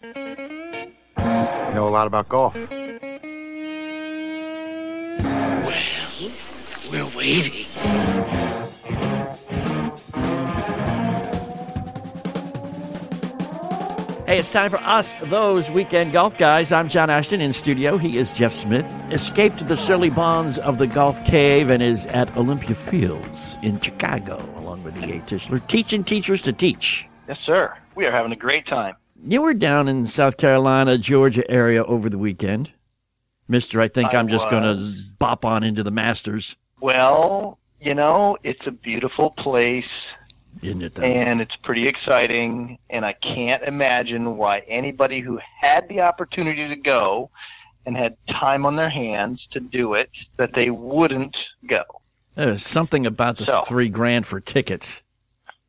You know a lot about golf. Well, we're waiting. Hey, it's time for us, those weekend golf guys. I'm John Ashton in studio. He is Jeff Smith. Escaped the surly bonds of the golf cave and is at Olympia Fields in Chicago, along with E.A. Tischler, teaching teachers to teach. Yes, sir. We are having a great time. You were down in South Carolina, Georgia area over the weekend. Mister, I think I I'm just going to bop on into the Masters, Well, you know, it's a beautiful place isn't it? Though? and it's pretty exciting. And I can't imagine why anybody who had the opportunity to go and had time on their hands to do it, that they wouldn't go. There's something about the So- three grand for tickets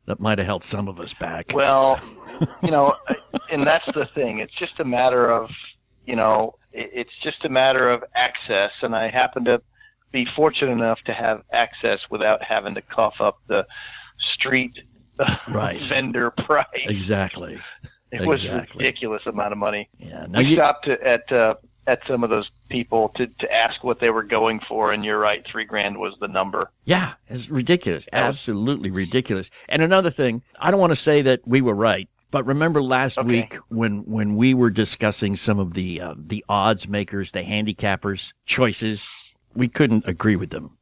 that might have held some of us back. Well, you know, and that's the thing. It's just a matter of, you know, it's just a matter of access. And I happen to be fortunate enough to have access without having to cough up the street Right. vendor price. exactly. It was exactly. ridiculous amount of money. Yeah. Now we you, stopped at uh, at some of those people to to ask what they were going for, and you're right, three grand was the number. Yeah, it's ridiculous. Absolutely ridiculous. And another thing, I don't want to say that we were right, but remember last Okay. week when when we were discussing some of the uh, the odds makers, the handicappers choices, we couldn't agree with them.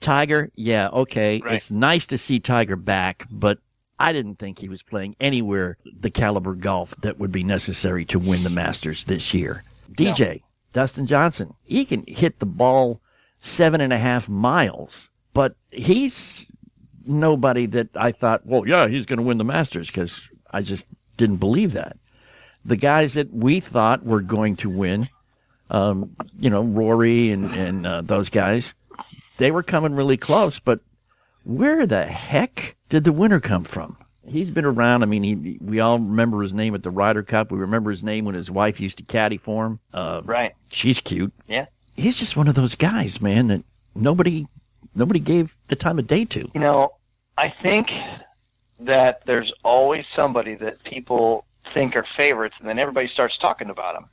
Tiger, yeah, okay, Right. it's nice to see Tiger back, but I didn't think he was playing anywhere the caliber golf that would be necessary to win the Masters this year. DJ, Dustin Johnson, he can hit the ball seven and a half miles, but he's nobody that I thought, well, yeah, he's going to win the Masters because I just didn't believe that. The guys that we thought were going to win, um, you know, Rory and, and uh, those guys, they were coming really close, but where the heck did the winner come from? He's been around. I mean, he, we all remember his name at the Ryder Cup. We remember his name when his wife used to caddy for him. Uh, Right. she's cute. Yeah. He's just one of those guys, man, that nobody nobody gave the time of day to. You know, I think that there's always somebody that people think are favorites, and then everybody starts talking about them.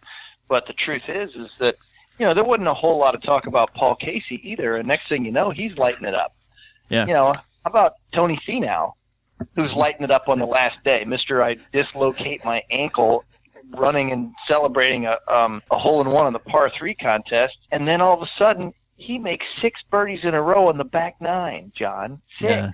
But the truth is, is that you know there wasn't a whole lot of talk about Paul Casey either, and next thing you know, he's lighting it up. Yeah. You know, how about Tony Finau, who's lighting it up on the last day, Mister? I dislocate my ankle running and celebrating a um, a hole in one on the par three contest, and then all of a sudden he makes six birdies in a row on the back nine. John, six Yeah.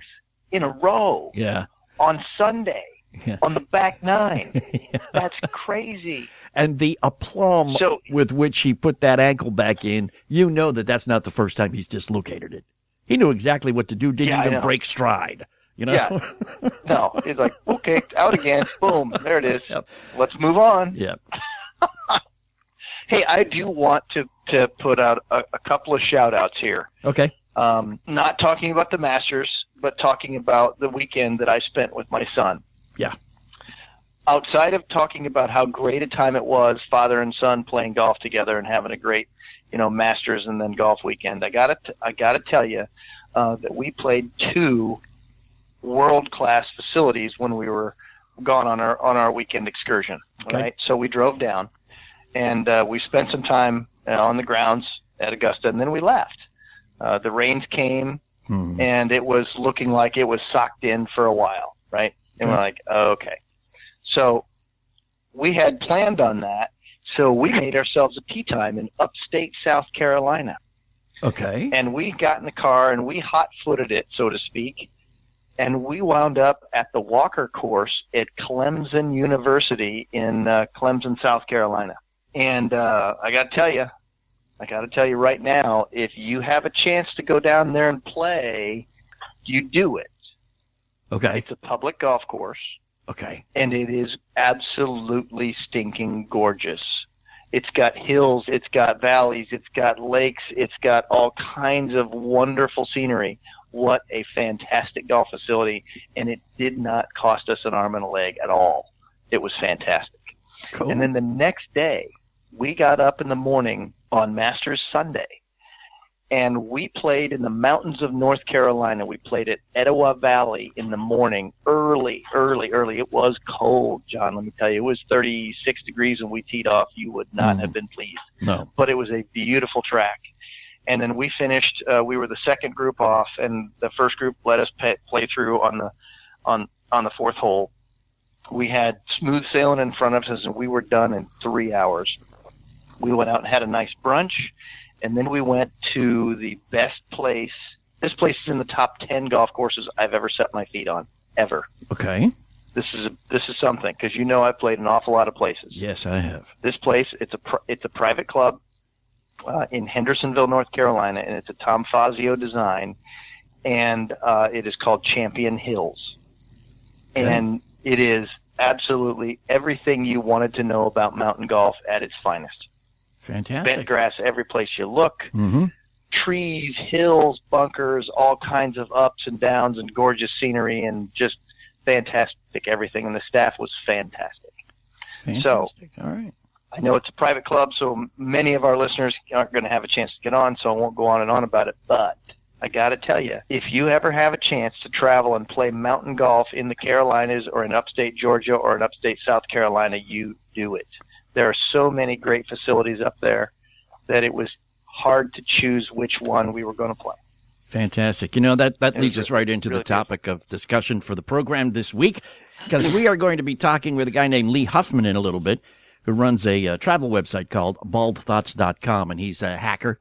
in a row Yeah. On Sunday Yeah. on the back nine. That's crazy. And the aplomb So- with which he put that ankle back in, you know that that's not the first time he's dislocated it. He knew exactly what to do, didn't Yeah, even break stride. You know? Yeah. No, he's like, okay, out again. Boom, there it is. Yep. Let's move on. yeah. Hey, I do want to to put out a, a couple of shout outs here. Okay. Um, not talking about the Masters, but talking about the weekend that I spent with my son. Yeah. Outside of talking about how great a time it was, father and son playing golf together and having a great, you know, Masters and then golf weekend, I gotta t- I gotta tell you uh, that we played two world class facilities when we were gone on our on our weekend excursion. Okay. Right, so we drove down, and uh, we spent some time uh, on the grounds at Augusta, and then we left. Uh, the rains came, Hmm. and it was looking like it was socked in for a while, right? And we're like, oh, okay. So we had planned on that. So we made ourselves a tee time in upstate South Carolina. Okay. And we got in the car and we hot footed it, so to speak. And we wound up at the Walker course at Clemson University in uh, Clemson, South Carolina. And uh, I got to tell you, I got to tell you right now, if you have a chance to go down there and play, you do it. Okay. It's a public golf course Okay. and it is absolutely stinking gorgeous. It's got hills, it's got valleys, it's got lakes, it's got all kinds of wonderful scenery. What a fantastic golf facility, and it did not cost us an arm and a leg at all. It was fantastic. Cool. And then the next day, we got up in the morning on Masters Sunday, and we played in the mountains of North Carolina. We played at Etowah Valley in the morning, early, early, early. It was cold, John. Let me tell you, it was 36 degrees when we teed off. You would not Mm. have been pleased, No. but it was a beautiful track. And then we finished. Uh, we were the second group off, and the first group let us pay, play through on the on on the fourth hole. We had smooth sailing in front of us, and we were done in three hours. We went out and had a nice brunch and then we went to the best place. This place is in the top ten golf courses I've ever set my feet on, ever. Okay. This is a, this is something because you know I've played an awful lot of places. Yes, I have. This place it's a it's a private club uh, in Hendersonville, North Carolina, and it's a Tom Fazio design, and uh, it is called Champion Hills, Okay. and it is absolutely everything you wanted to know about mountain golf at its finest. Bent Fantastic. grass every place you look Mm-hmm. trees, hills, bunkers, all kinds of ups and downs and gorgeous scenery and just fantastic everything. And the staff was fantastic. So- All right. I know it's a private club, so many of our listeners aren't going to have a chance to get on, so I won't go on and on about it. But I got to tell you, if you ever have a chance to travel and play mountain golf in the Carolinas or in upstate Georgia or in upstate South Carolina, you do it. There are so many great facilities up there that it was hard to choose which one we were going to play. Fantastic. You know, that, that leads us right into really the topic of discussion for the program this week, because we are going to be talking with a guy named Lee Huffman in a little bit, who runs a uh, travel website called baldthoughts.com, and he's a hacker,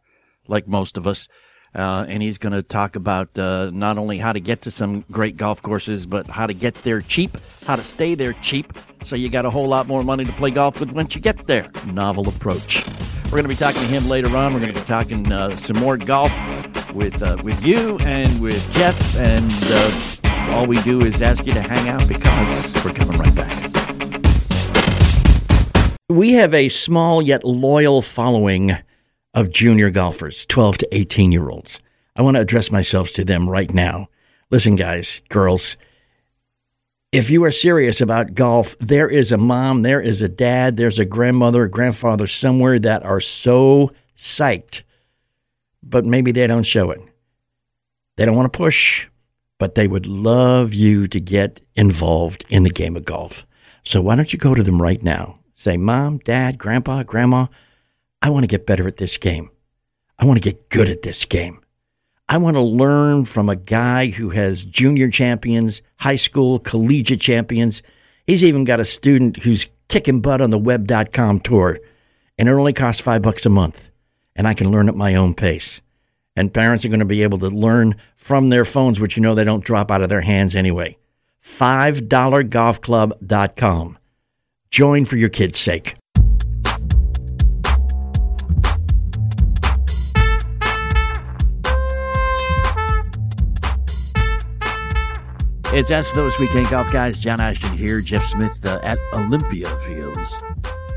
like most of us. Uh, and he's going to talk about uh, not only how to get to some great golf courses, but how to get there cheap, how to stay there cheap, so you got a whole lot more money to play golf with once you get there. Novel approach. We're going to be talking to him later on. We're going to be talking uh, some more golf with uh, with you and with Jeff, and uh, all we do is ask you to hang out because we're coming right back. We have a small yet loyal following of junior golfers, 12 to 18 year olds. I want to address myself to them right now. Listen, guys, girls, if you are serious about golf, there is a mom, there is a dad, there's a grandmother, a grandfather somewhere that are so psyched, but maybe they don't show it. They don't want to push, but they would love you to get involved in the game of golf. So why don't you go to them right now? Say, Mom, Dad, Grandpa, Grandma, I want to get better at this game. I want to get good at this game. I want to learn from a guy who has junior champions, high school, collegiate champions. He's even got a student who's kicking butt on the web.com tour, and it only costs five bucks a month. And I can learn at my own pace. And parents are going to be able to learn from their phones, which you know they don't drop out of their hands anyway. $5golfclub.com. Join for your kids' sake. It's Ask Those Weekend Golf Guys. John Ashton here. Jeff Smith uh, at Olympia Fields.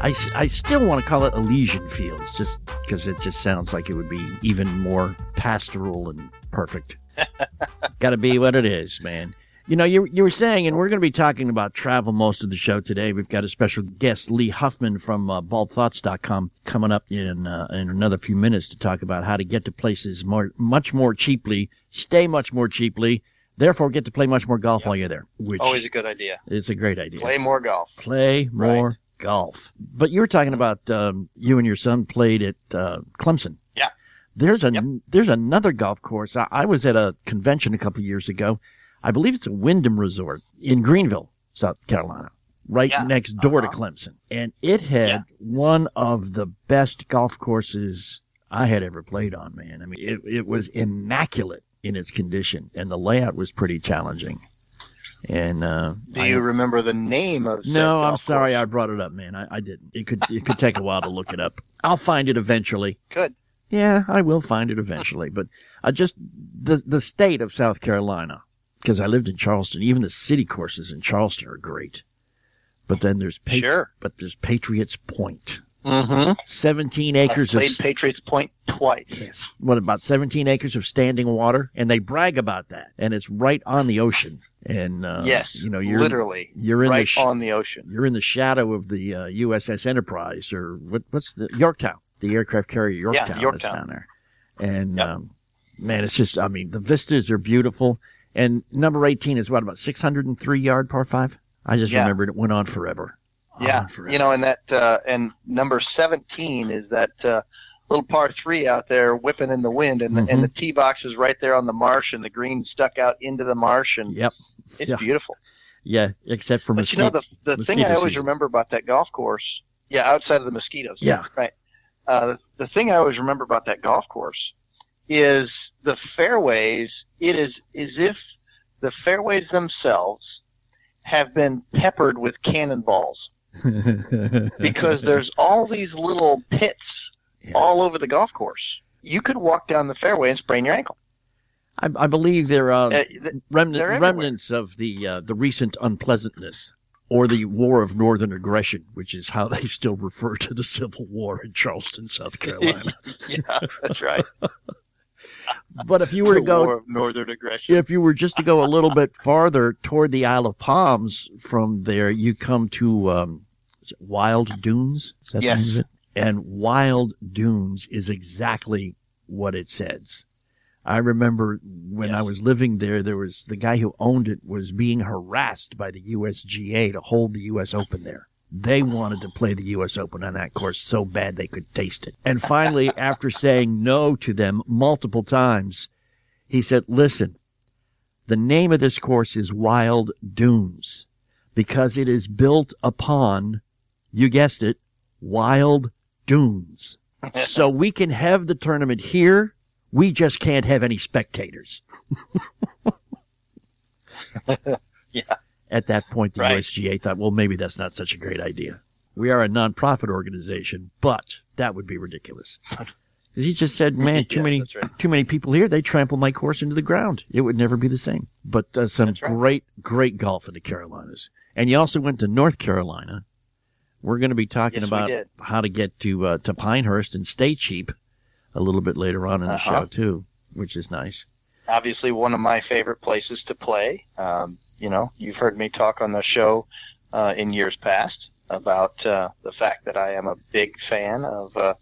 I, I still want to call it Elysian Fields just because it just sounds like it would be even more pastoral and perfect. Got to be what it is, man. You know, you, you were saying, and we're going to be talking about travel most of the show today. We've got a special guest, Lee Huffman from uh, baldthoughts.com, coming up in, uh, in another few minutes to talk about how to get to places more, much more cheaply, stay much more cheaply, therefore get to play much more golf while you're there, which Always a good idea. It's a great idea Play more golf. play more Right. golf. But you were talking about um, you and your son played at uh, Clemson. Yeah. There's a Yep. there's another golf course. I, I was at a convention a couple years ago. I believe it's a Wyndham Resort in Greenville, South Carolina, right Yeah. next door Uh-huh. to Clemson, and it had Yeah. one of the best golf courses I had ever played on. Man, I mean, it it was immaculate in its condition, and the layout was pretty challenging. And uh, Do I- you remember the name of? no, I'm sorry course? I brought it up, man. I, I didn't. It could it could take a while to look it up. I'll find it eventually. Good. Yeah, I will find it eventually. But I just the the state of South Carolina, because I lived in Charleston. Even the city courses in Charleston are great. But then there's Patri- Sure. but there's Patriots Point, Mm-hmm. seventeen I acres of Patriots Point twice. yes, what about seventeen acres of standing water, and they brag about that, and it's right on the ocean. And uh, yes, you know you're literally you're in the right sh- on the ocean. you're in the shadow of the uh, USS Enterprise or what, what's the Yorktown, the aircraft carrier Yorktown, that's Yorktown. down there. And Yep. um, man, it's just I mean the vistas are beautiful. And number eighteen is what about six hundred and three yard par five? I just Yeah. remembered it went on forever. Yeah, On you know, and that uh, and number seventeen is that uh, little par three out there whipping in the wind, and Mhm. and the tee box is right there on the marsh, and the green stuck out into the marsh, and Yep. it's Yeah. beautiful. Yeah, except for But you know, the the thing I always season. remember about that golf course, yeah, outside of the mosquitoes, Yeah. right. Uh, the thing I always remember about that golf course is the fairways. It is as if the fairways themselves have been peppered with cannonballs because there's all these little pits Yeah. all over the golf course. You could walk down the fairway and sprain your ankle. I, I believe there are Uh, th- remnant, remnants of the uh, the recent unpleasantness or the War of Northern Aggression, which is how they still refer to the Civil War in Charleston, South Carolina. yeah, that's right. but if you were to go War of northern aggression. if you were just to go a little bit farther toward the Isle of Palms from there, you come to um, Wild Dunes. Is that the Yes. name of it? And Wild Dunes is exactly what it says. I remember when I was living there, there was the guy who owned it was being harassed by the USGA to hold the US Open there. They wanted to play the US Open on that course so bad they could taste it. And finally, after saying no to them multiple times, he said, listen, the name of this course is Wild Dunes because it is built upon, you guessed it, wild dunes. so we can have the tournament here. We just can't have any spectators. Yeah. At that point, the Right. USGA thought, well, maybe that's not such a great idea. We are a nonprofit organization, but that would be ridiculous. He just said, man, too many, right. too many people here. They trample my course into the ground. It would never be the same. But uh, some right. great, great golf in the Carolinas. And you also went to North Carolina. We're going to be talking Yes, about how to get to uh, to Pinehurst and stay cheap a little bit later on in the Uh-huh. show too, which is nice. obviously one of my favorite places to play. Um, you know, you've heard me talk on the show uh, in years past about uh, the fact that I am a big fan of uh,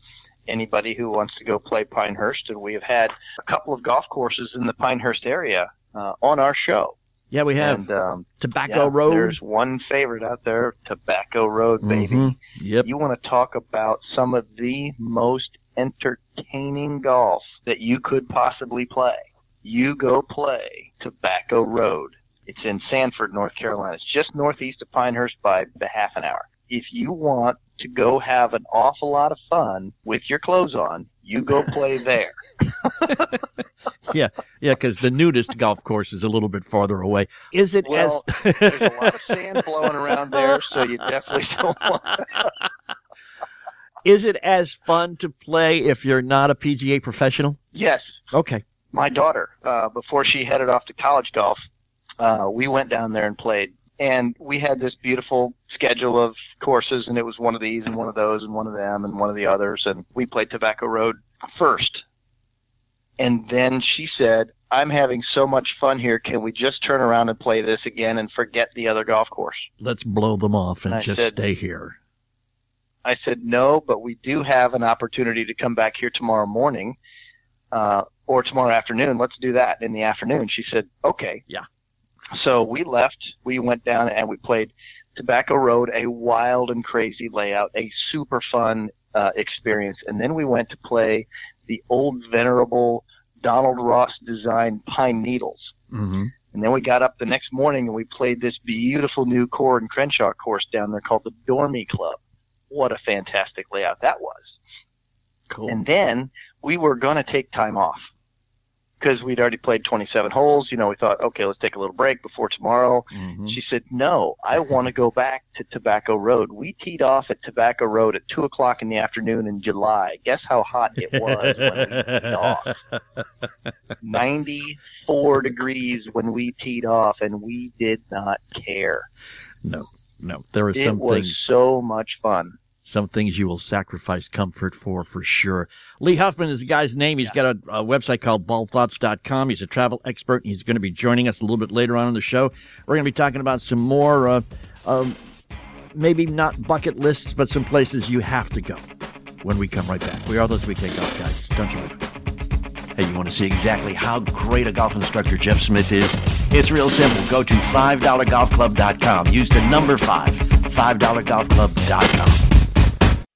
anybody who wants to go play Pinehurst, and we have had a couple of golf courses in the Pinehurst area uh, on our show. Yeah, we have and um, Tobacco yeah, Road. There's one favorite out there, Tobacco Road, baby. Mhm. Yep. You want to talk about some of the most entertaining golf that you could possibly play. You go play Tobacco Road. It's in Sanford, North Carolina. It's just northeast of Pinehurst by half an hour. If you want to go have an awful lot of fun with your clothes on, you go play there. Yeah, yeah, because the nudist golf course is a little bit farther away. Is it Well, as There's a lot of sand blowing around there, so you definitely don't want is it as fun to play if you're not a PGA professional? Yes, Okay. my daughter, uh, before she headed off to college golf, uh, we went down there and played. And we had this beautiful schedule of courses, and it was one of these and one of those and one of them and one of the others. And we played Tobacco Road first. And then she said, I'm having so much fun here. Can we just turn around and play this again and forget the other golf course? Let's blow them off and I just said- stay here. I said, no, but we do have an opportunity to come back here tomorrow morning uh, or tomorrow afternoon. Let's do that in the afternoon. She said, okay. Yeah. So we left. We went down and we played Tobacco Road, a wild and crazy layout, a super fun uh, experience. And then we went to play the old venerable Donald Ross designed Pine Needles. Mm-hmm. And then we got up the next morning and we played this beautiful new Coore and Crenshaw course down there called the Dormie Club. What a fantastic layout that was. Cool. And then we were going to take time off because we'd already played 27 holes. You know, we thought, okay, let's take a little break before tomorrow. Mhm. She said, no, I want to go back to Tobacco Road. We teed off at Tobacco Road at 2 o'clock in the afternoon in July. Guess how hot it was when we teed off? 94 degrees when we teed off, and we did not care. no, no. There are It some was things, so much fun. Some things you will sacrifice comfort for, for sure. Lee Huffman is the guy's name. He's got a, a website called baldthoughts.com. He's a travel expert. and He's going to be joining us a little bit later on in the show. We're going to be talking about some more, uh, um, maybe not bucket lists, but some places you have to go when we come right back. We are those weekend golf guys. Don't you worry. Hey, you want to see exactly how great a golf instructor Jeff Smith is? It's real simple. Go to $5golfclub.com. Use the number 5, $5golfclub.com.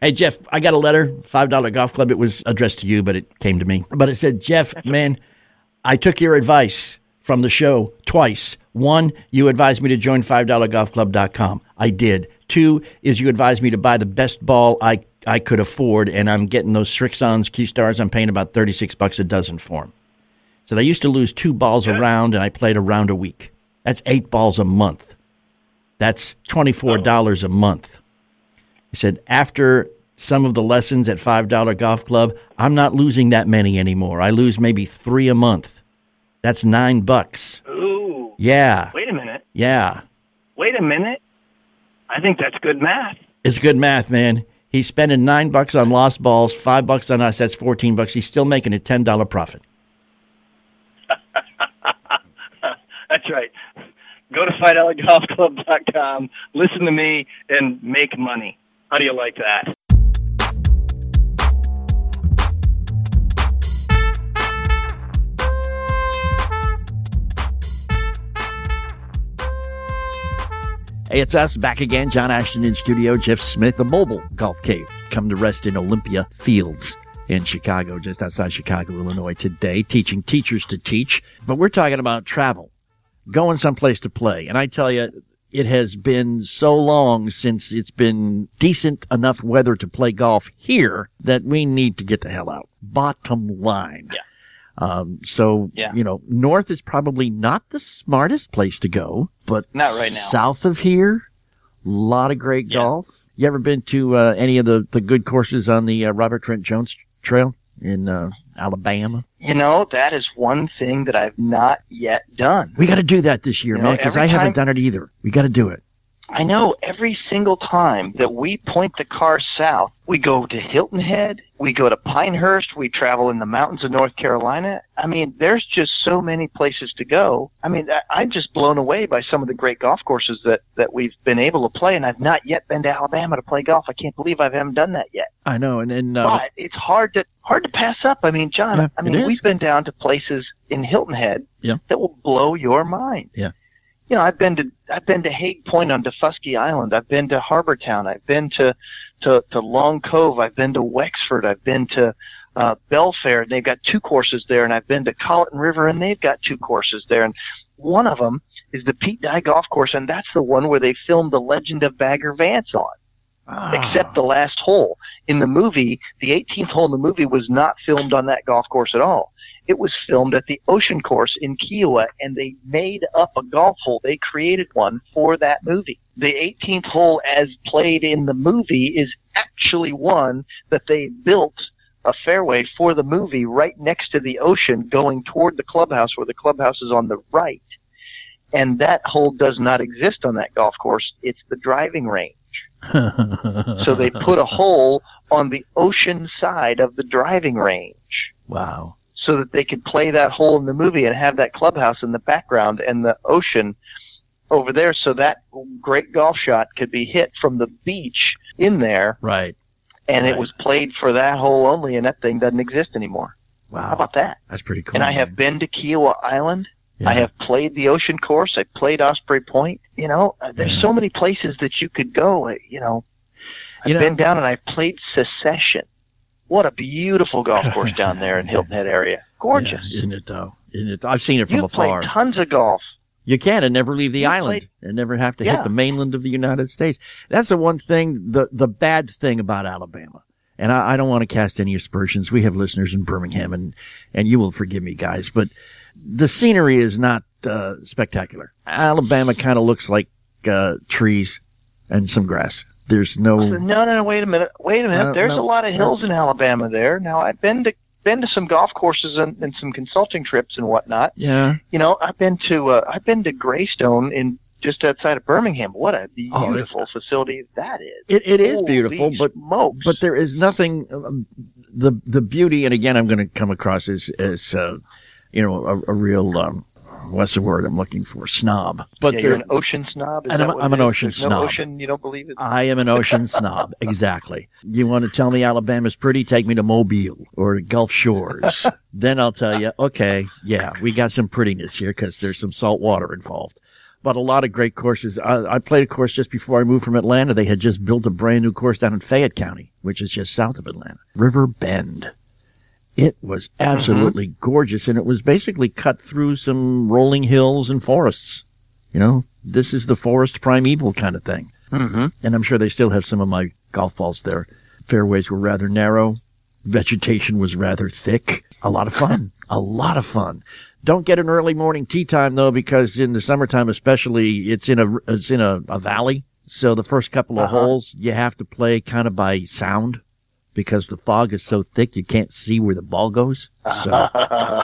Hey, Jeff, I got a letter, $5 Golf Club. It was addressed to you, but it came to me. But it said, Jeff, man, I took your advice from the show twice. One, you advised me to join $5golfclub.com. I did. Two is you advised me to buy the best ball I, I could afford, and I'm getting those Srixons, Q Stars. I'm paying about 36 bucks a dozen for them. So I used to lose two balls a round, and I played a round a week. That's eight balls a month. That's $24 a month. He said, after some of the lessons at $5 Golf Club, I'm not losing that many anymore. I lose maybe three a month. That's nine bucks. Ooh. Yeah. Wait a minute. Yeah. Wait a minute. I think that's good math. It's good math, man. He's spending nine bucks on lost balls, five bucks on us. That's 14 bucks. He's still making a $10 profit. That's right. Go to FidelGolfClub.com, listen to me, and make money. How do you like that? Hey, it's us back again. John Ashton in studio. Jeff Smith, the mobile golf cave, come to rest in Olympia Fields in Chicago, just outside Chicago, Illinois today, teaching teachers to teach. But we're talking about travel, going someplace to play. And I tell you, it has been so long since it's been decent enough weather to play golf here that we need to get the hell out. Bottom line. Yeah. Um, so, Yeah. you know, north is probably not the smartest place to go, but Not right now. south of here, a lot of great Yeah. golf. You ever been to uh, any of the, the good courses on the uh, Robert Trent Jones Trail in uh, Alabama? You know, that is one thing that I've not yet done. We got to do that this year, You man, because I haven't done it either. We got to do it. I know every single time that we point the car south, we go to Hilton Head, we go to Pinehurst, we travel in the mountains of North Carolina. I mean, there's just so many places to go. I mean, I- I'm just blown away by some of the great golf courses that, that we've been able to play, and I've not yet been to Alabama to play golf. I can't believe I haven't done that yet. I know, and then uh, but it's hard to hard to pass up. I mean, John, Yeah, I mean, we've been down to places in Hilton Head Yeah. that will blow your mind. Yeah. You know, I've been to I've been to Haig Point on Daufuskie Island. I've been to Harbor Town. I've been to to to Long Cove. I've been to Wexford. I've been to uh, Belfair. And they've got two courses there, and I've been to Colleton River, and they've got two courses there. And one of them is the Pete Dye Golf Course, and that's the one where they filmed the Legend of Bagger Vance on ah, except the last hole. In the movie, the 18th hole in the movie was not filmed on that golf course at all. It was filmed at the Ocean Course in Kiawah, and they made up a golf hole. They created one for that movie. The 18th hole, as played in the movie, is actually one that they built a fairway for the movie right next to the ocean going toward the clubhouse where the clubhouse is on the right. And that hole does not exist on that golf course. It's the driving range. So they put a hole on the ocean side of the driving range wow. So that they could play that hole in the movie and have that clubhouse in the background and the ocean over there so that great golf shot could be hit from the beach in there Right. and Right. it was played for that hole only and that thing doesn't exist anymore. Wow. How about that? That's pretty cool. and I have been to Kiawah Island. I have played the Ocean Course. I played Osprey Point. You know, uh, there's Yeah. so many places that you could go. uh, You know, I've You know- been down and I've played Secession. What a beautiful golf course down there in Hilton Head area. Gorgeous. Yeah, isn't it though? Isn't it? I've seen it from you afar. play tons of golf. You can and never leave the You island played- and never have to Yeah. hit the mainland of the United States. That's the one thing, the, the bad thing about Alabama. And I, I don't want to cast any aspersions. We have listeners in Birmingham and, and you will forgive me guys, but the scenery is not, uh, spectacular. Alabama kind of looks like, uh, trees and some grass. There's no, No, no, no. Wait a minute. Wait a minute. No, There's no, a lot of hills in Alabama there. Now I've been to been to some golf courses and, and some consulting trips and whatnot. yeah. You know, I've been to uh, I've been to Greystone in just outside of Birmingham. What a Oh, beautiful facility that is. It, it is beautiful, but smokes. but there is nothing um, the the beauty and again i'm going to come across as as uh, you know a, a real um, what's the word i'm looking for snob but yeah, you're an ocean snob. Is And that I'm- I'm an ocean There's snob. No ocean. You don't believe it? i am an ocean snob exactly you want to tell me alabama's pretty take me to mobile or the gulf shores then i'll tell you okay yeah we got some prettiness here because there's some salt water involved but a lot of great courses. I, I played a course just before I moved from Atlanta. They had just built a brand new course down in Fayette County, which is just south of Atlanta. River Bend. It was absolutely gorgeous and it was basically cut through some rolling hills and forests. You know, this is the forest primeval kind of thing. Mm-hmm. And I'm sure they still have some of my golf balls there. Fairways were rather narrow. Vegetation was rather thick. A lot of fun. a lot of fun. Don't get an early morning tee time though, because in the summertime, especially, it's in a, it's in a, a valley. So the first couple of Uh-huh. holes, you have to play kind of by sound because the fog is so thick you can't see where the ball goes. So,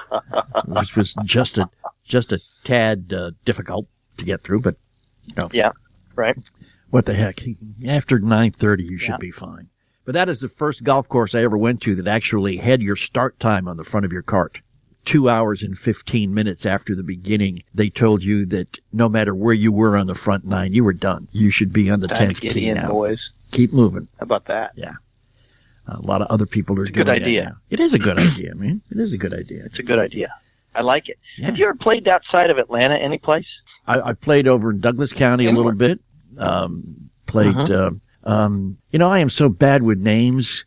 which was just a, just a tad, uh, difficult to get through, but yeah. Right. what the heck? After 9:30 you should Yeah. be fine. But that is the first golf course I ever went to that actually had your start time on the front of your cart. 2 hours and 15 minutes after the beginning, they told you that no matter where you were on the front nine, you were done. You should be on the Time 10th tee now. boys. Keep moving. How about that? A lot of other people are It's a doing good idea. It is a good idea, man. It is a good idea. It's a good idea. I like it. Yeah. Have you ever played outside of Atlanta any place? I, I played over in Douglas County a little bit. Um, played, Uh-huh. uh, um, you know, I am so bad with names,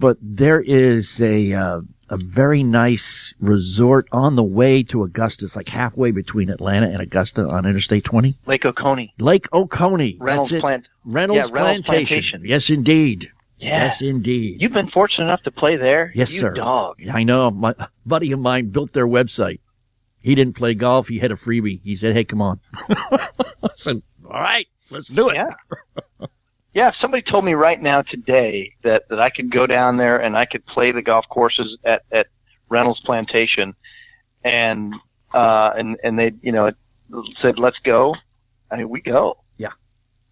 but there is a, uh, a very nice resort on the way to Augusta. It's like halfway between Atlanta and Augusta on Interstate 20. Lake Oconee. Lake Oconee. Reynolds That's it. Plant. Reynolds, yeah, Reynolds Plantation. Plantation. Yes, indeed. Yeah. Yes, indeed. You've been fortunate enough to play there. Yes, you sir. Dog. I know. My buddy of mine built their website. He didn't play golf. He had a freebie. He said, "Hey, come on." I said, "All right, let's do it." Yeah. yeah. If somebody told me right now today that that I could go down there and I could play the golf courses at at Reynolds Plantation, and uh and and they you know said let's go, I mean we go.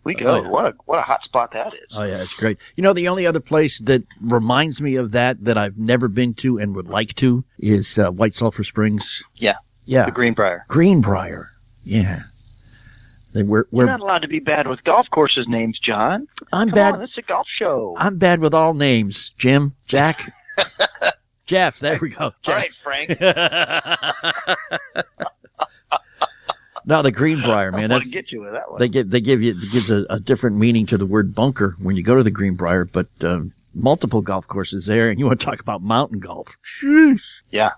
We Oh, go. yeah. What a what a hot spot that is. Oh yeah, it's great. You know, the only other place that reminds me of that that I've never been to and would like to is uh, White Sulphur Springs. Yeah. Yeah, The Greenbrier. Greenbrier. Yeah. They were. You're we're not allowed to be bad with golf courses names, John. I'm Come bad. on, this is a golf show. I'm bad with all names. Jim, Jack, Jeff. There we go. All Jeff. right, Frank. no, the Greenbrier, man. I That's to get you with that one. they give they give you it gives a, a different meaning to the word bunker when you go to the Greenbrier, but um, multiple golf courses there, and you want to talk about mountain golf? Jeez. Yeah.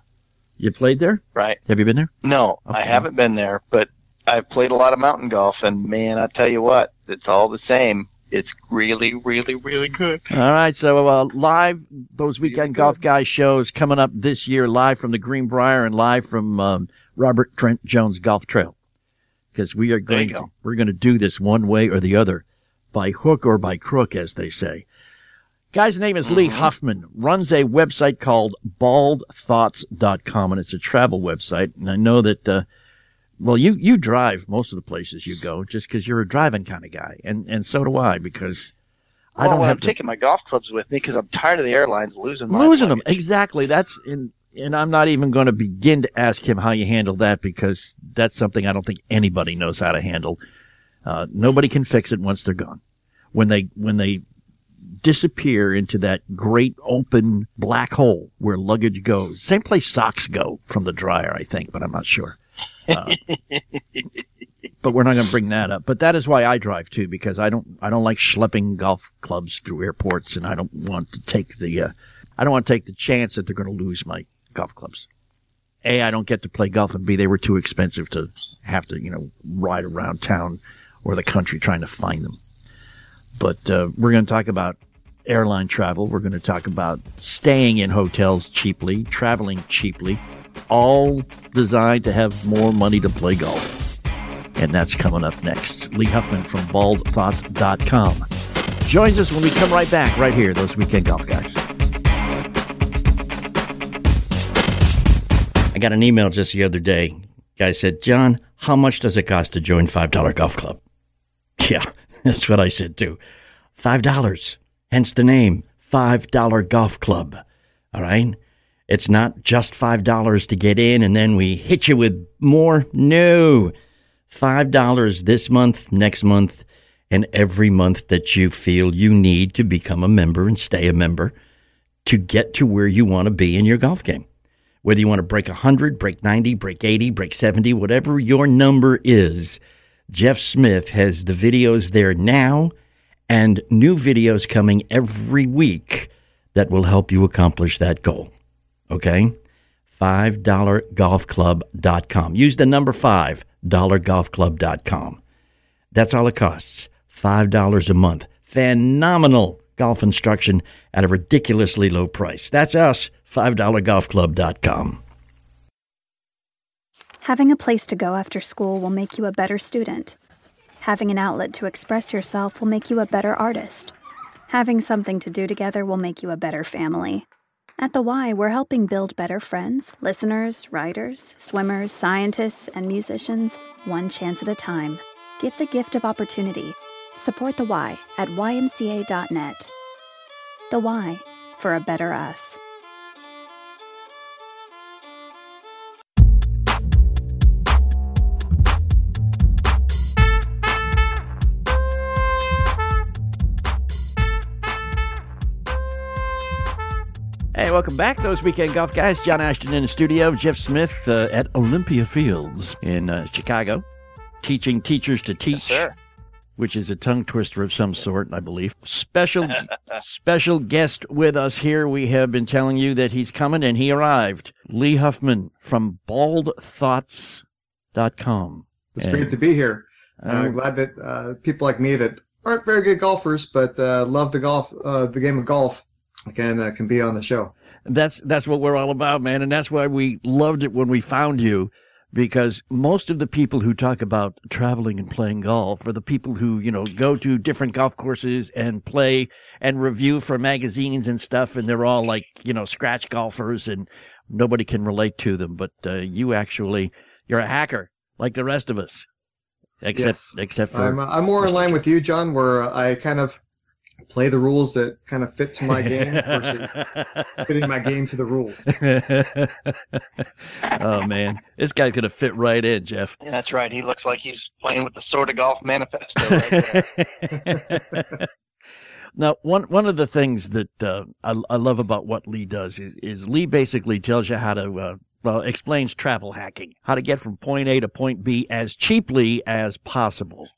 You played there? right. Have you been there? No, I haven't been there, but I've played a lot of mountain golf, and man, I tell you what, it's all the same. It's really, really, really good. All right, so uh, live those weekend golf guys shows coming up this year, live from the Greenbrier and live from um, Robert Trent Jones Golf Trail, because we are going to, we're going to do this one way or the other, by hook or by crook, as they say. Guy's name is Lee Mm-hmm. Huffman, runs a website called baldthoughts.com, and it's a travel website. And I know that, uh, well, you, you drive most of the places you go just because you're a driving kind of guy. And, and so do I because I don't well, have I'm to taking my golf clubs with me because I'm tired of the airlines losing my losing them exactly that's in and i'm not even going to begin to ask him how you handle that because that's something i don't think anybody knows how to handle. Uh, nobody can fix it once they're gone. When they when they disappear into that great open black hole where luggage goes same place socks go from the dryer i think but i'm not sure. Uh, but we're not going to bring that up. But that is why I drive too, because I don't I don't like schlepping golf clubs through airports, and I don't want to take the uh, I don't want to take the chance that they're going to lose my golf clubs. A, I don't get to play golf, and B, they were too expensive to have to, you know, ride around town or the country trying to find them. But uh, we're going to talk about airline travel. We're going to talk about staying in hotels cheaply, traveling cheaply, all designed to have more money to play golf. And that's coming up next. Lee Huffman from baldthoughts.com joins us when we come right back, right here, those weekend golf guys. I got an email just the other day. Guy said, John, how much does it cost to join $5 Golf Club? Yeah, that's what I said too. $5. Hence the name, $5 Golf Club. All right? It's not just $5 to get in and then we hit you with more. No. $5 this month, next month, and every month that you feel you need to become a member and stay a member to get to where you want to be in your golf game whether you want to break 100, break 90, break 80, break 70, whatever your number is, Jeff Smith has the videos there now and new videos coming every week that will help you accomplish that goal. Okay? $5golfclub.com. Use the number 5, dollargolfclub.com. That's all it costs. $5 a month. Phenomenal golf instruction at a ridiculously low price. That's us, $5golfclub.com. Having a place to go after school will make you a better student. Having an outlet to express yourself will make you a better artist. Having something to do together will make you a better family. At The Y, we're helping build better friends, listeners, writers, swimmers, scientists, and musicians, one chance at a time. Give the gift of opportunity Support the Y at ymca.net. The Y for a better us. Hey, welcome back, those weekend golf guys. John Ashton in the studio, Jeff Smith uh, at Olympia Fields in uh, Chicago, teaching teachers to teach. Yes, which is a tongue twister of some sort, I believe. Special special guest with us here. We have been telling you that he's coming and he arrived. Lee Huffman from baldthoughts.com. It's And- great to be here. Uh, Um, glad that uh, people like me that aren't very good golfers but uh, love the golf, uh, the game of golf, can uh, can be on the show. That's that's what we're all about, man, and that's why we loved it when we found you because most of the people who talk about traveling and playing golf are the people who, you know, go to different golf courses and play and review for magazines and stuff and they're all like, you know, scratch golfers and nobody can relate to them, but uh, you actually you're a hacker like the rest of us. Except Yes. except for I'm uh, I'm more in line with you, John, where I kind of play the rules that kind of fit to my game versus fitting my game to the rules. oh man, this guy's gonna fit right in, Jeff. Yeah, that's right. He looks like he's playing with the Sort of Golf Manifesto. Right there. now, one one of the things that uh, I, I love about what Lee does is, is Lee basically tells you how to uh, well explains travel hacking, how to get from point A to point B as cheaply as possible,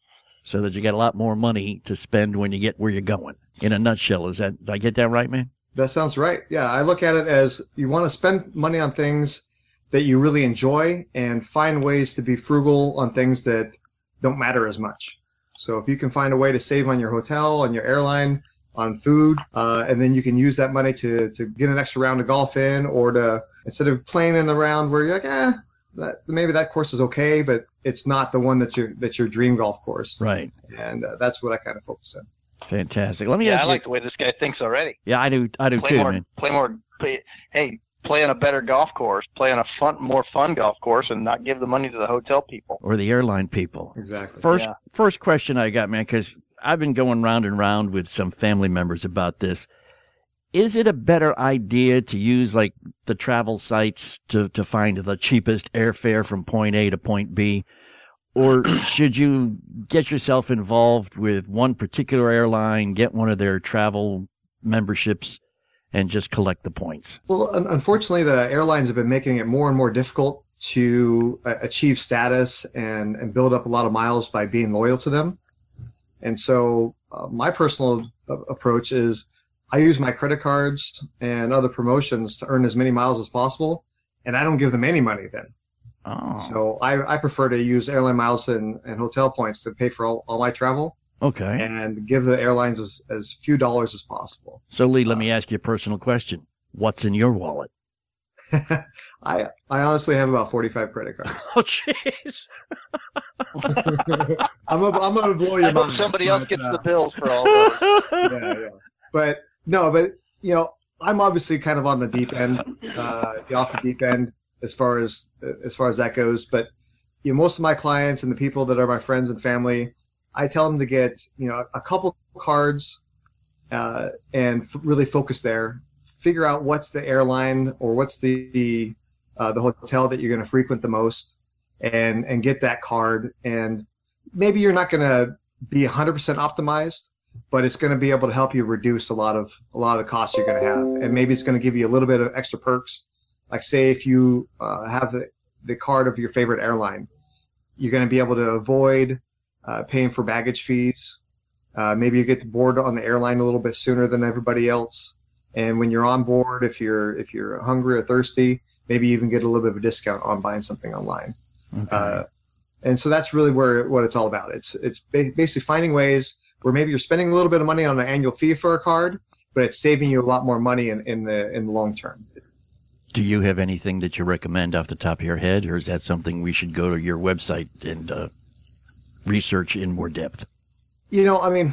so that you get a lot more money to spend when you get where you're going. In a nutshell, is that did I get that right, man? That sounds right. Yeah, I look at it as you want to spend money on things that you really enjoy and find ways to be frugal on things that don't matter as much. So if you can find a way to save on your hotel, on your airline, on food, uh, and then you can use that money to, to get an extra round of golf in or to, instead of playing in the round where you're like, eh, that, maybe that course is okay, but it's not the one that's your, that's your dream golf course. Right. And uh, that's what I kind of focus on. Fantastic. Let me yeah, ask I you. like the way this guy thinks already. yeah, I do. I do Play too, more, man. play more. Play, hey, play on a better golf course. Play on a fun, more fun golf course, and not give the money to the hotel people. Or the airline people. Exactly. First, Yeah. first question I got, man, because I've been going round and round with some family members about this. Is it a better idea to use like the travel sites to, to find the cheapest airfare from point A to point B? Or should you get yourself involved with one particular airline, get one of their travel memberships, and just collect the points? Well, unfortunately, the airlines have been making it more and more difficult to uh, achieve status and, and build up a lot of miles by being loyal to them. And so, uh, my personal approach is I use my credit cards and other promotions to earn as many miles as possible, and I don't give them any money then. Oh, So I, I prefer to use airline miles and, and hotel points to pay for all, all my travel okay. and give the airlines as, as few dollars as possible. So Lee, let me ask you a personal question. What's in your wallet? I I honestly have about 45 credit cards. Oh, jeez. I'm gonna, I'm gonna blow your I mind. somebody else but, gets uh, the bills for all those. yeah, yeah. But no, but you know, I'm obviously kind of on the deep end, uh, off the deep end as far as as far as that goes. But you know, most of my clients and the people that are my friends and family, I tell them to get you know a couple cards uh, and f- really focus there. Figure out what's the airline or what's the the, uh, the hotel that you're going to frequent the most, and and get that card. And maybe you're not going to be 100% optimized, but it's going to be able to help you reduce a lot of a lot of the costs you're going to have, and maybe it's going to give you a little bit of extra perks. Like say if you uh, have the the card of your favorite airline, you're going to be able to avoid uh, paying for baggage fees. Uh, maybe you get to board on the airline a little bit sooner than everybody else, and when you're on board, if you're if you're hungry or thirsty, maybe you even get a little bit of a discount on buying something online. Okay. Uh, and so that's really where what it's all about. It's it's ba- basically finding ways where maybe you're spending a little bit of money on an annual fee for a card, but it's saving you a lot more money in, in the in the long term. Do you have anything that you recommend off the top of your head, or is that something we should go to your website and uh, research in more depth? You know, I mean,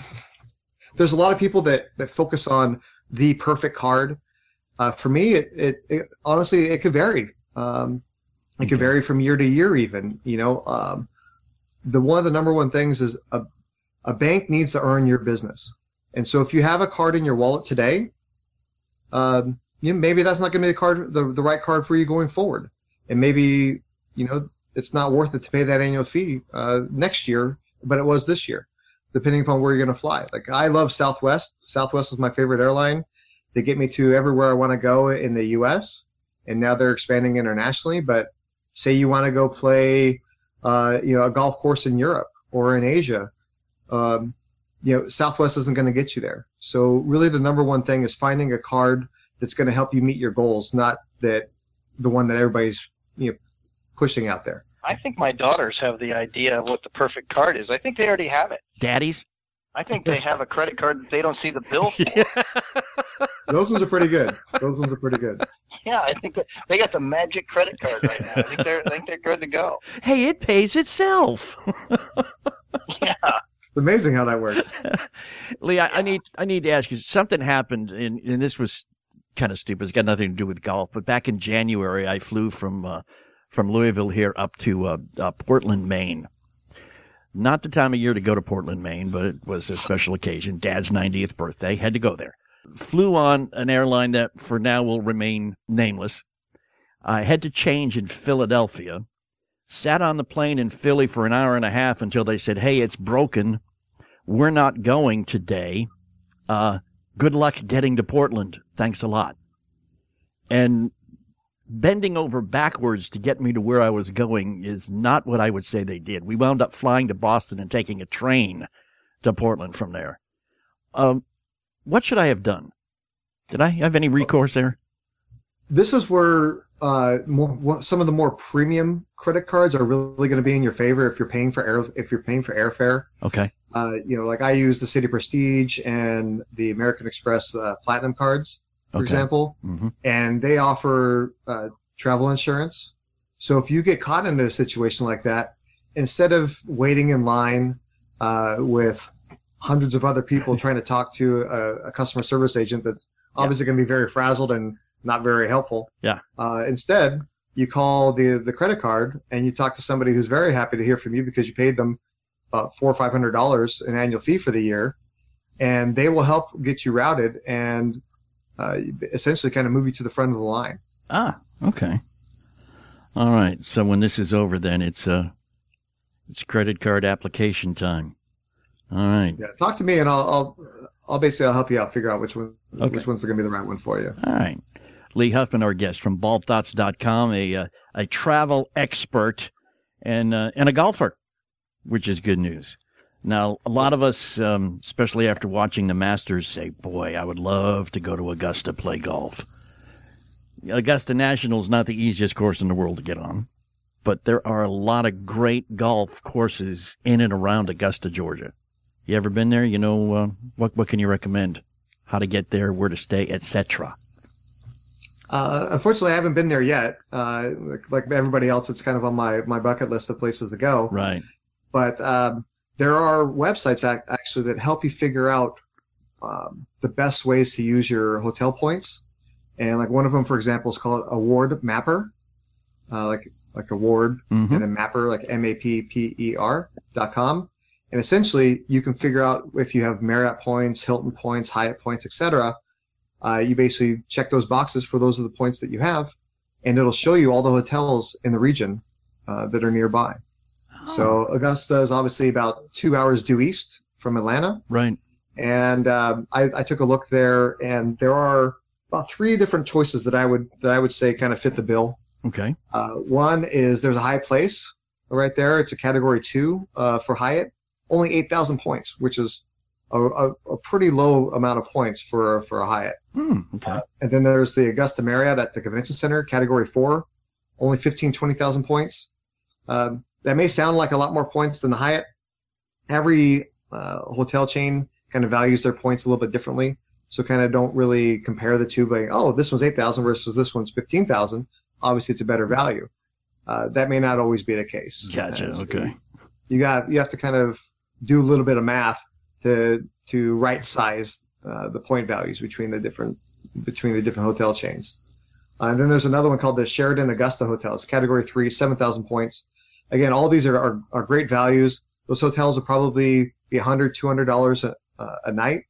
there's a lot of people that that focus on the perfect card. Uh, for me, it, it, it honestly it could vary. Um, it could vary from year to year, even. You know, um, the one of the number one things is a a bank needs to earn your business, and so if you have a card in your wallet today, um, you know, maybe that's not going to be the card, the, the right card for you going forward, and maybe you know it's not worth it to pay that annual fee uh, next year, but it was this year, depending upon where you're going to fly. Like I love Southwest. Southwest is my favorite airline. They get me to everywhere I want to go in the U.S. and now they're expanding internationally. But say you want to go play, uh, you know, a golf course in Europe or in Asia, um, you know, Southwest isn't going to get you there. So really, the number one thing is finding a card that's going to help you meet your goals, not that the one that everybody's you know pushing out there. I think my daughters have the idea of what the perfect card is. I think they already have it. Daddies? I think they have a credit card that they don't see the bill for. Those ones are pretty good. Those ones are pretty good. Yeah, I think that they got the magic credit card right now. I think they're I think they're good to go. Hey, it pays itself. Yeah. It's amazing how that works. Lee, I, I need I need to ask you something happened, and, and this was kind of stupid. It's got nothing to do with golf. But back in January, I flew from uh, from Louisville here up to uh, uh, Portland, Maine. Not the time of year to go to Portland, Maine, but it was a special occasion. Dad's 90th birthday. Had to go there. Flew on an airline that for now will remain nameless. I had to change in Philadelphia. Sat on the plane in Philly for an hour and a half until they said, Hey, it's broken. We're not going today. Uh, good luck getting to Portland. Thanks a lot. And bending over backwards to get me to where I was going is not what I would say they did. We wound up flying to Boston and taking a train to Portland from there. Um, what should I have done? Did I have any recourse there? This is where uh, more, some of the more premium credit cards are really going to be in your favor if you're paying for air if you're paying for airfare. Okay. Uh, you know, like I use the Citi Prestige and the American Express uh, Platinum cards, for Okay. example, hmm and they offer uh, travel insurance. So if you get caught into a situation like that, instead of waiting in line uh, with hundreds of other people trying to talk to a, a customer service agent that's obviously going to be very frazzled and not very helpful. Yeah. Uh, instead, you call the the credit card and you talk to somebody who's very happy to hear from you because you paid them uh, four or five hundred dollars an annual fee for the year, and they will help get you routed and uh, essentially kind of move you to the front of the line. Ah, okay. All right. So when this is over, then it's uh, it's credit card application time. All right. Yeah, talk to me and I'll I'll, I'll basically I'll help you out figure out which one Okay. which one's going to be the right one for you. All right. Lee Huffman, our guest from baldthoughts.com, a uh, a travel expert and uh, and a golfer, which is good news. Now, a lot of us, um, especially after watching the Masters, say, "Boy, I would love to go to Augusta play golf." Augusta National is not the easiest course in the world to get on, but there are a lot of great golf courses in and around Augusta, Georgia. You ever been there? You know uh, what? What can you recommend? How to get there? Where to stay? Etc. Uh, unfortunately, I haven't been there yet. Uh, like, like everybody else, it's kind of on my, my bucket list of places to go. Right. But um, there are websites ac- actually that help you figure out um, the best ways to use your hotel points. And like one of them, for example, is called Award Mapper, uh, like like award Mhm. and then mapper, like M A P P E R dot com. And essentially, you can figure out if you have Marriott points, Hilton points, Hyatt points, etc. Uh, you basically check those boxes for those of the points that you have, and it'll show you all the hotels in the region uh, that are nearby. So Augusta is obviously about two hours due east from Atlanta, Right. and um, I, I took a look there, and there are about three different choices that I would that I would say kind of fit the bill. Okay. Uh, one is there's a Hyatt Place right there. It's a Category Two uh, for Hyatt, only eight thousand points, which is a, a, a pretty low amount of points for for a Hyatt. Hmm. Okay. And then there's the Augusta Marriott at the Convention Center, Category Four, only 15, 20,000 points. Um, that may sound like a lot more points than the Hyatt. Every uh, hotel chain kind of values their points a little bit differently, so kind of don't really compare the two. By oh, this one's eight thousand versus this one's fifteen thousand. Obviously, it's a better value. Uh, that may not always be the case. Gotcha. Okay. You got you have to kind of do a little bit of math to to right size uh, the point values between the different between the different hotel chains. Uh, and then there's another one called the Sheraton Augusta Hotels, Category Three, seven thousand points. Again, all these are, are are great values. Those hotels will probably be 100 200 dollars a, a night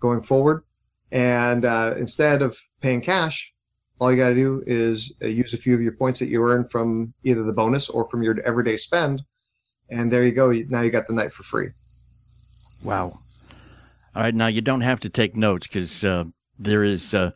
going forward. And uh, instead of paying cash, all you got to do is uh, use a few of your points that you earn from either the bonus or from your everyday spend, and there you go. Now you got the night for free. Wow. All right. Now you don't have to take notes because uh, there is. Uh,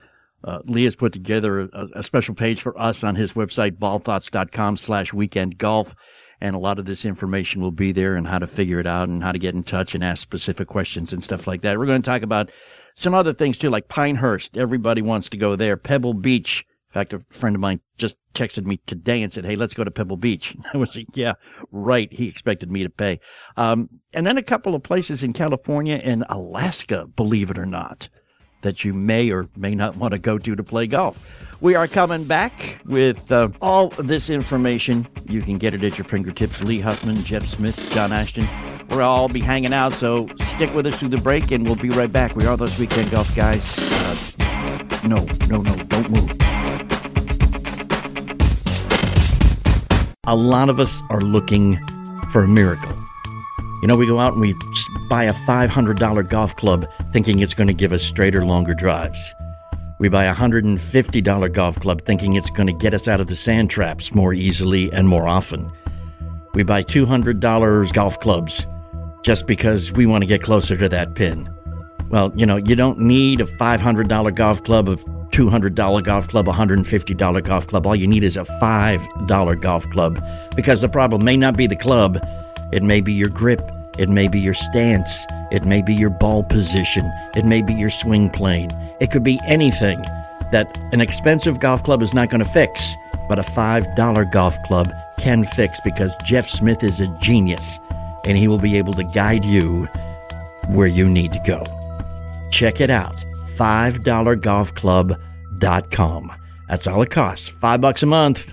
uh, Lee has put together a, a special page for us on his website, baldthoughts.com slash weekend golf. And a lot of this information will be there and how to figure it out and how to get in touch and ask specific questions and stuff like that. We're going to talk about some other things too, like Pinehurst. Everybody wants to go there. Pebble Beach. Fact, a friend of mine just texted me today and said, Hey, let's go to Pebble Beach. I was like, yeah, right. He expected me to pay. Um, and then a couple of places in California and Alaska, believe it or not, that you may or may not want to go to to play golf. We are coming back with uh, all this information. You can get it at your fingertips. Lee Huffman, Jeff Smith, John Ashton. We'll all be hanging out, so stick with us through the break, and we'll be right back. We are those weekend golf guys. Uh, no, no, no, don't move. A lot of us are looking for a miracle. You know, we go out and we buy a $500 golf club thinking it's going to give us straighter, longer drives. We buy a $150 golf club thinking it's going to get us out of the sand traps more easily and more often. We buy $200 golf clubs just because we want to get closer to that pin. Well, you know, you don't need a $500 golf club, a $200 golf club, $150 golf club. All you need is a $5 golf club because the problem may not be the club, it may be your grip, it may be your stance, it may be your ball position, it may be your swing plane. It could be anything that an expensive golf club is not going to fix, but a $5 golf club can fix because Jeff Smith is a genius and he will be able to guide you where you need to go. Check it out. $5golfclub.com. That's all it costs. Five bucks a month.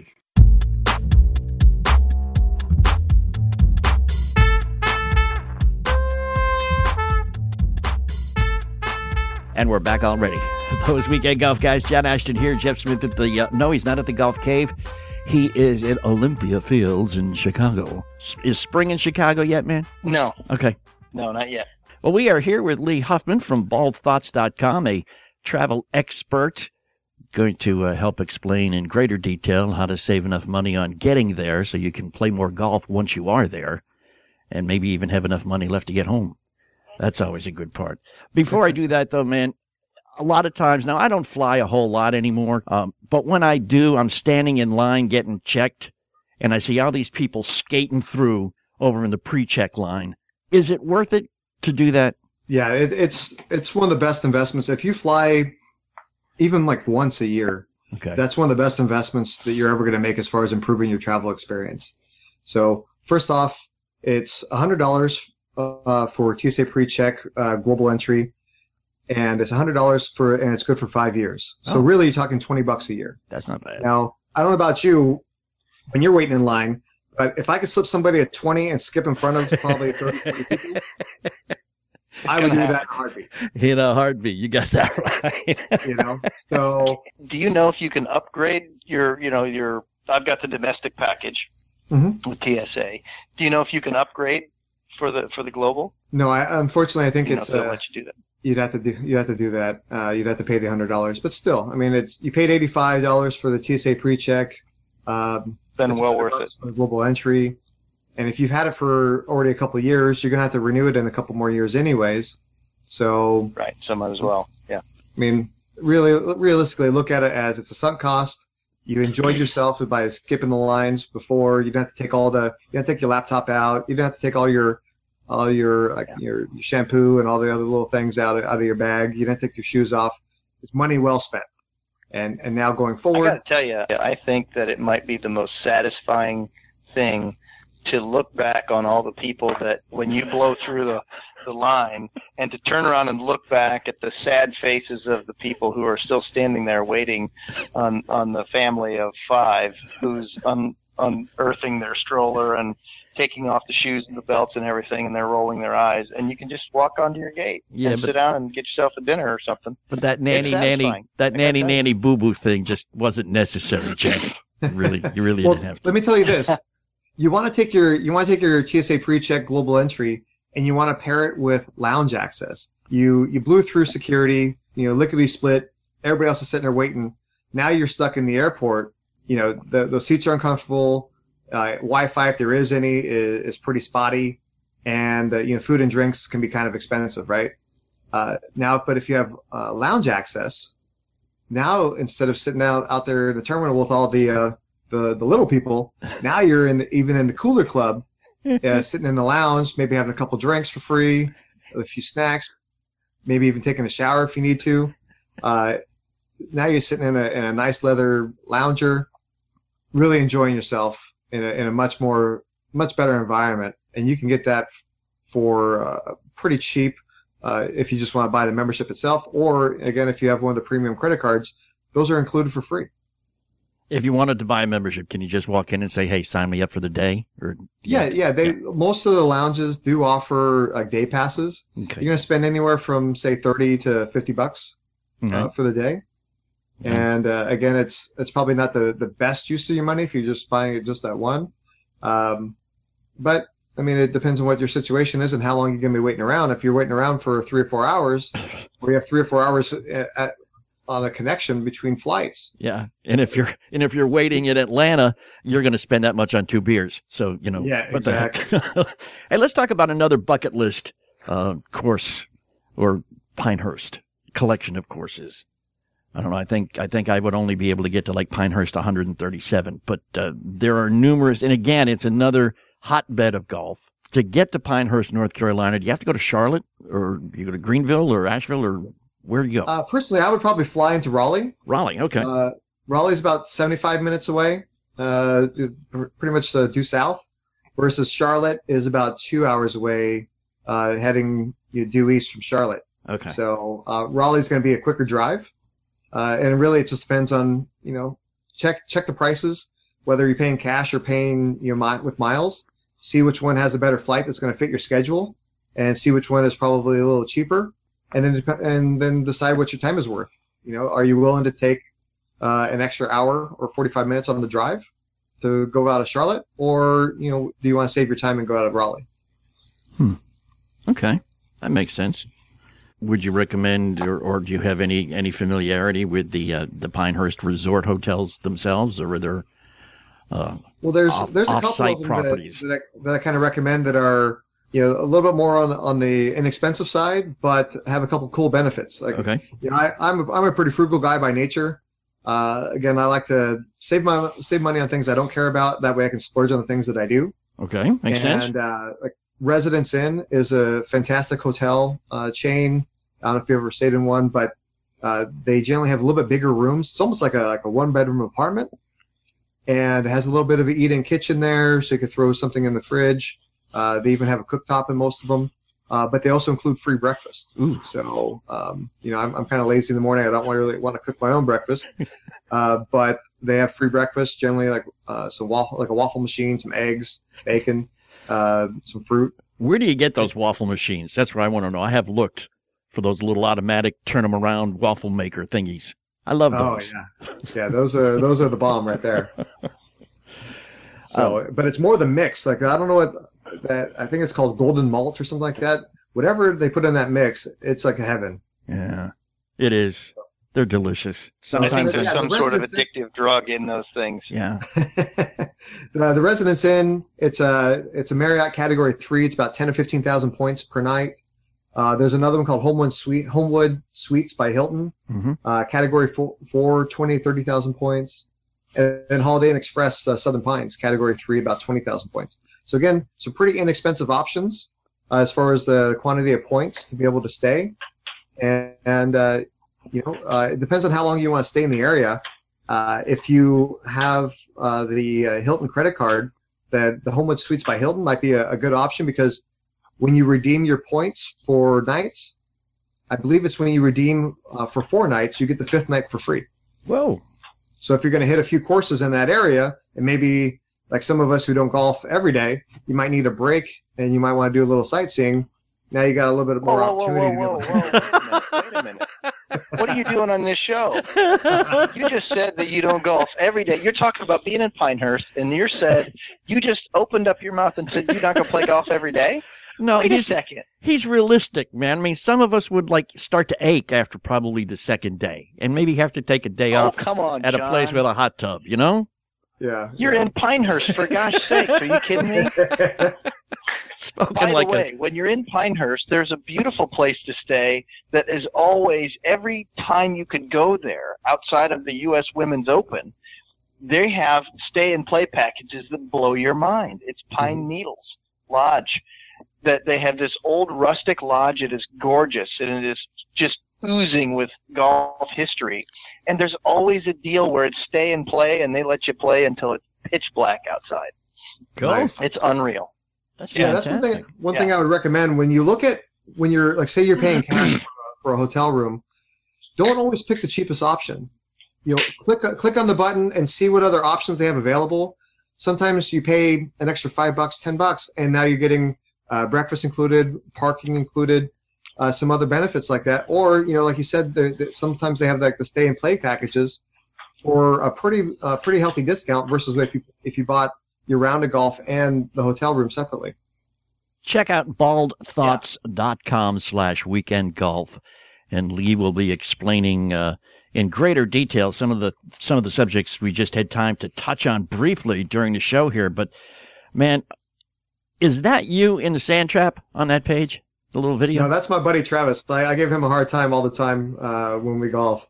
And we're back already. Those weekend golf guys, John Ashton here, Jeff Smith at the, uh, no, he's not at the golf cave. He is at Olympia Fields in Chicago. S- Is spring in Chicago yet, man? No, Okay. no, not yet. Well, we are here with Lee Huffman from baldthoughts.com, a travel expert, going to uh, help explain in greater detail how to save enough money on getting there so you can play more golf once you are there and maybe even have enough money left to get home. That's always a good part. Before I do that though, man, a lot of times now I don't fly a whole lot anymore. Um, but when I do, I'm standing in line getting checked and I see all these people skating through over in the pre-check line. Is it worth it to do that? Yeah, it, it's it's one of the best investments. If you fly even like once a year, Okay. that's one of the best investments that you're ever going to make as far as improving your travel experience. So first off, it's hundred dollars uh, for TSA pre-check uh, global entry, and it's hundred dollars for and it's good for five years. So Oh. really, you're talking twenty bucks a year. That's not bad. Now, I don't know about you when you're waiting in line, but if I could slip somebody a 20 and skip in front of probably 30, 40 people, I would do Gonna that in a heartbeat, In a heartbeat. You got that right. you know? So, Do you know if you can upgrade your, you know, your? I've got the domestic package Mhm. with TSA. Do you know if you can upgrade for the for the global? no, I, unfortunately, I think You it's, they'll uh, let you do that. you'd have to do, you'd have to do that. Uh, you'd have to pay the $100, but still, I mean, it's, you paid $85 for the TSA pre-check. Um, Then it's well worth it. for the global entry. And if you've had it for already a couple of years, you're going to have to renew it in a couple more years anyways. So Right. So might as well. Yeah. I mean, really, realistically, look at it as it's a sunk cost. You enjoyed yourself by skipping the lines before. You don't have to take all the. You to take your laptop out. You don't have to take all your, all your like your, your shampoo and all the other little things out of, out of your bag. You don't take your shoes off. It's money well spent. And and now going I forward, got to tell you, I think that it might be the most satisfying thing to look back on all the people that when you blow through the the line and to turn around and look back at the sad faces of the people who are still standing there waiting on on the family of five who's un, unearthing their stroller and taking off the shoes and the belts and everything and they're rolling their eyes and you can just walk onto your gate Yeah, and but- sit down and get yourself a dinner or something But that nanny, nanny, that nanny, nanny, boo boo thing just wasn't necessary, Jeff. really, you really well, didn't have to. let me tell you this: you want to take your you want to take your TSA pre-check global entry, and you want to pair it with lounge access. You you blew through security, you know, lickety split. Everybody else is sitting there waiting. Now you're stuck in the airport. You know, the the seats are uncomfortable. Uh, Wi-Fi, if there is any, is, is pretty spotty, and uh, you know, food and drinks can be kind of expensive, right? Uh, now, but if you have uh, lounge access, now instead of sitting out out there in the terminal with all the uh, the the little people, now you're in the, even in the cooler club, uh, sitting in the lounge, maybe having a couple drinks for free, a few snacks, maybe even taking a shower if you need to. Uh, now you're sitting in a in a nice leather lounger, really enjoying yourself in a in a much more much better environment, and you can get that for uh, pretty cheap uh, if you just want to buy the membership itself, or again if you have one of the premium credit cards, those are included for free. If you wanted to buy a membership, can you just walk in and say, "Hey, sign me up for the day"? Or Yeah, yeah. They most of the lounges do offer like day passes. okay, You're going to spend anywhere from say thirty to fifty bucks uh, Mhm. for the day. And uh, again, it's it's probably not the the best use of your money if you're just buying it just that one. Um, but I mean, it depends on what your situation is and how long you're going to be waiting around. If you're waiting around for three or four hours, or you have three or four hours at, at, on a connection between flights. yeah. And if you're and if you're waiting in Atlanta, you're going to spend that much on two beers. So you know, Yeah, what the heck? hey, let's talk about another bucket list uh, course or Pinehurst collection of courses. I don't know. I think I think I would only be able to get to like Pinehurst 137, but uh, there are numerous. And again, it's another hotbed of golf. To get to Pinehurst, North Carolina, do you have to go to Charlotte, or you go to Greenville, or Asheville, or where do you go? Uh, personally, I would probably fly into Raleigh. Raleigh. Okay. Uh, Raleigh's about 75 minutes away, uh, pretty much uh, due south, versus Charlotte is about two hours away, uh, heading you know, due east from Charlotte. okay. So uh, Raleigh's going to be a quicker drive, uh, and really it just depends on you know check check the prices, whether you're paying cash or paying you know with miles. See which one has a better flight that's going to fit your schedule, and see which one is probably a little cheaper, and then and then decide what your time is worth. You know, are you willing to take uh, an extra hour or 45 minutes on the drive to go out of Charlotte, or you know, do you want to save your time and go out of Raleigh? Okay, that makes sense. Would you recommend, or, or do you have any any familiarity with the uh, the Pinehurst Resort hotels themselves, or are there? Uh, Well, there's Off- there's a couple of them properties. that, that, I, that I kind of recommend that are you know a little bit more on on the inexpensive side, but have a couple cool benefits. Like okay, you know, I, I'm a, I'm a pretty frugal guy by nature. Uh, again, I like to save my save money on things I don't care about. That way, I can splurge on the things that I do. okay, makes and sense. uh, like Residence Inn is a fantastic hotel uh, chain. I don't know if you've ever stayed in one, but uh, they generally have a little bit bigger rooms. It's almost like a like a one bedroom apartment, and it has a little bit of an eat-in kitchen there, so you could throw something in the fridge. Uh, they even have a cooktop in most of them, uh, but they also include free breakfast. Ooh. So um, you know, I'm, I'm kind of lazy in the morning. I don't want to really want to cook my own breakfast, uh, but they have free breakfast generally, like uh, some waffle, like a waffle machine, some eggs, bacon uh, some fruit. Where do you get those waffle machines? That's what I want to know. I have looked for those little automatic turn them around waffle maker thingies. I love Oh those. yeah, yeah. Those are those are the bomb right there. So, oh. but it's more the mix. Like I don't know what that. I think it's called golden malt or something like that. Whatever they put in that mix, it's like heaven. Yeah, it is. They're delicious. Sometimes, think there's Yeah, some the sort of residents- addictive drug in those things. yeah. the, the Residence Inn, it's a it's a Marriott Category Three. It's about ten to fifteen thousand points per night. Uh, there's another one called Homewood Suite Homewood Suites by Hilton, hmm uh, Category Four, four 20, 30,000 points, and then Holiday Inn Express uh, Southern Pines Category Three, about twenty thousand points. So again, some pretty inexpensive options uh, as far as the quantity of points to be able to stay, and, and uh, you know, uh, it depends on how long you want to stay in the area. Uh, if you have uh, the uh, Hilton credit card, the the Homewood Suites by Hilton might be a, a good option because when you redeem your points for nights, I believe it's when you redeem uh, for four nights, you get the fifth night for free. Whoa. So if you're going to hit a few courses in that area, and maybe like some of us who don't golf every day, you might need a break and you might want to do a little sightseeing. Now you got a little bit more Whoa, whoa, whoa, opportunity. whoa, to whoa, whoa. Wait a minute. Wait a minute. What are you doing on this show? You just said that you don't golf every day. You're talking about being in Pinehurst, and you said you just opened up your mouth and said you're not going to play golf every day. No, Wait a he's second. he's realistic, man. I mean, some of us would like start to ache after probably the second day, and maybe have to take a day Oh, off come on, at a place with a hot tub. You know, yeah. You're in Pinehurst, for gosh sake. Are you kidding me? spoken By like the way, when you're in Pinehurst, there's a beautiful place to stay that is always, every time you could go there outside of the U.S. Women's Open, they have stay and play packages that blow your mind. It's Pine mm-hmm. Needles Lodge. That they have this old rustic lodge. It is gorgeous and it is just oozing with golf history. And there's always a deal where it's stay and play and they let you play until it's pitch black outside. Nice. It's unreal. that's Yeah, that's one thing. One thing I would recommend when you look at when you're like, say you're paying cash for, a- for a hotel room, don't always pick the cheapest option. You know, click click on the button and see what other options they have available. Sometimes you pay an extra five bucks, ten bucks, and now you're getting uh, breakfast included, parking included, uh, some other benefits like that. Or you know, like you said, there- there- sometimes they have like the stay and play packages for a pretty uh, pretty healthy discount versus if you if you bought your round of golf and the hotel room separately. check out baldthoughts.com slash weekend golf and lee will be explaining uh, in greater detail some of the some of the subjects we just had time to touch on briefly during the show here but man is that you in the sand trap on that page the little video No, that's my buddy Travis. I, I give him a hard time all the time uh, when we golf.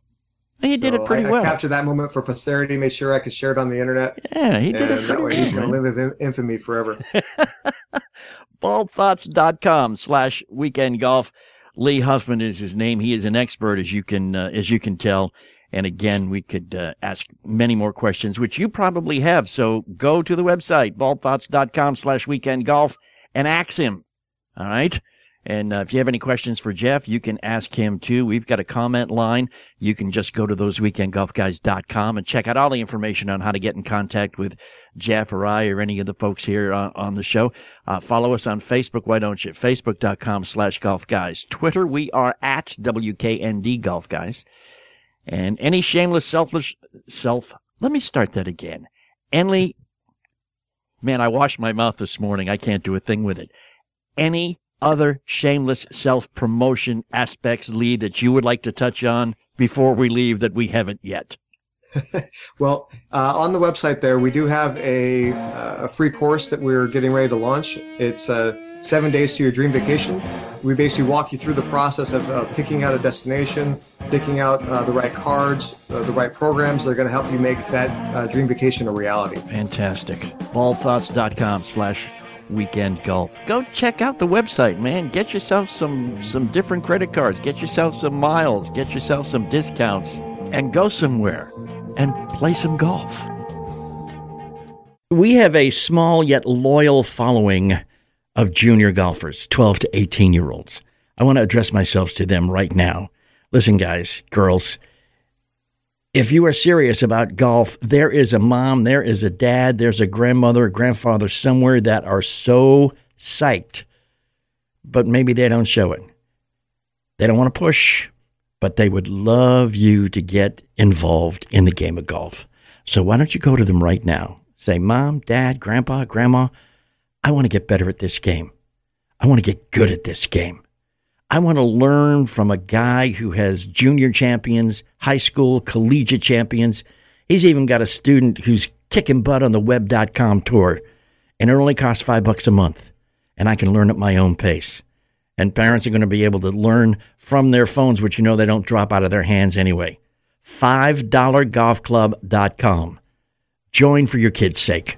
He did So it pretty I, well. I captured that moment for posterity, made sure I could share it on the internet, yeah, he did it that way well. he's going to live in infamy forever. baldthoughts.com slash weekend golf. Lee Huffman is his name. He is an expert, as you can, uh, as you can tell. And again, we could uh, ask many more questions, which you probably have. So go to the website, baldthoughts.com slash weekend golf and ask him. All right. And uh, if you have any questions for Jeff, you can ask him too. We've got a comment line. You can just go to thoseweekendgolfguys.com and check out all the information on how to get in contact with Jeff or I or any of the folks here on, on the show. Uh, follow us on Facebook. Why don't you? Facebook.com slash golf guys. Twitter, we are at WKND guys. And any shameless, selfish, self, let me start that again. Any, man, I washed my mouth this morning. I can't do a thing with it. Any other shameless self promotion aspects, Lee, that you would like to touch on before we leave that we haven't yet? Well, uh, on the website there, we do have a, uh, a free course that we're getting ready to launch. It's uh, seven days to your dream vacation. We basically walk you through the process of uh, picking out a destination, picking out uh, the right cards, uh, the right programs that are going to help you make that uh, dream vacation a reality. Fantastic. Baldthoughts.com slash weekend golf. Go check out the website, man. Get yourself some, some different credit cards. Get yourself some miles. Get yourself some discounts and go somewhere and play some golf. We have a small yet loyal following of junior golfers, 12 to 18 year olds. I want to address myself to them right now. Listen, guys, girls, if you are serious about golf, there is a mom, there is a dad, there's a grandmother, a grandfather somewhere that are so psyched, but maybe they don't show it. They don't want to push, but they would love you to get involved in the game of golf. So why don't you go to them right now? Say, Mom, Dad, Grandpa, Grandma, I want to get better at this game. I want to get good at this game. I want to learn from a guy who has junior champions, high school, collegiate champions. He's even got a student who's kicking butt on the web.com tour, and it only costs five bucks a month, and I can learn at my own pace. And parents are going to be able to learn from their phones, which you know they don't drop out of their hands anyway. $5golfclub.com. Join for your kids' sake.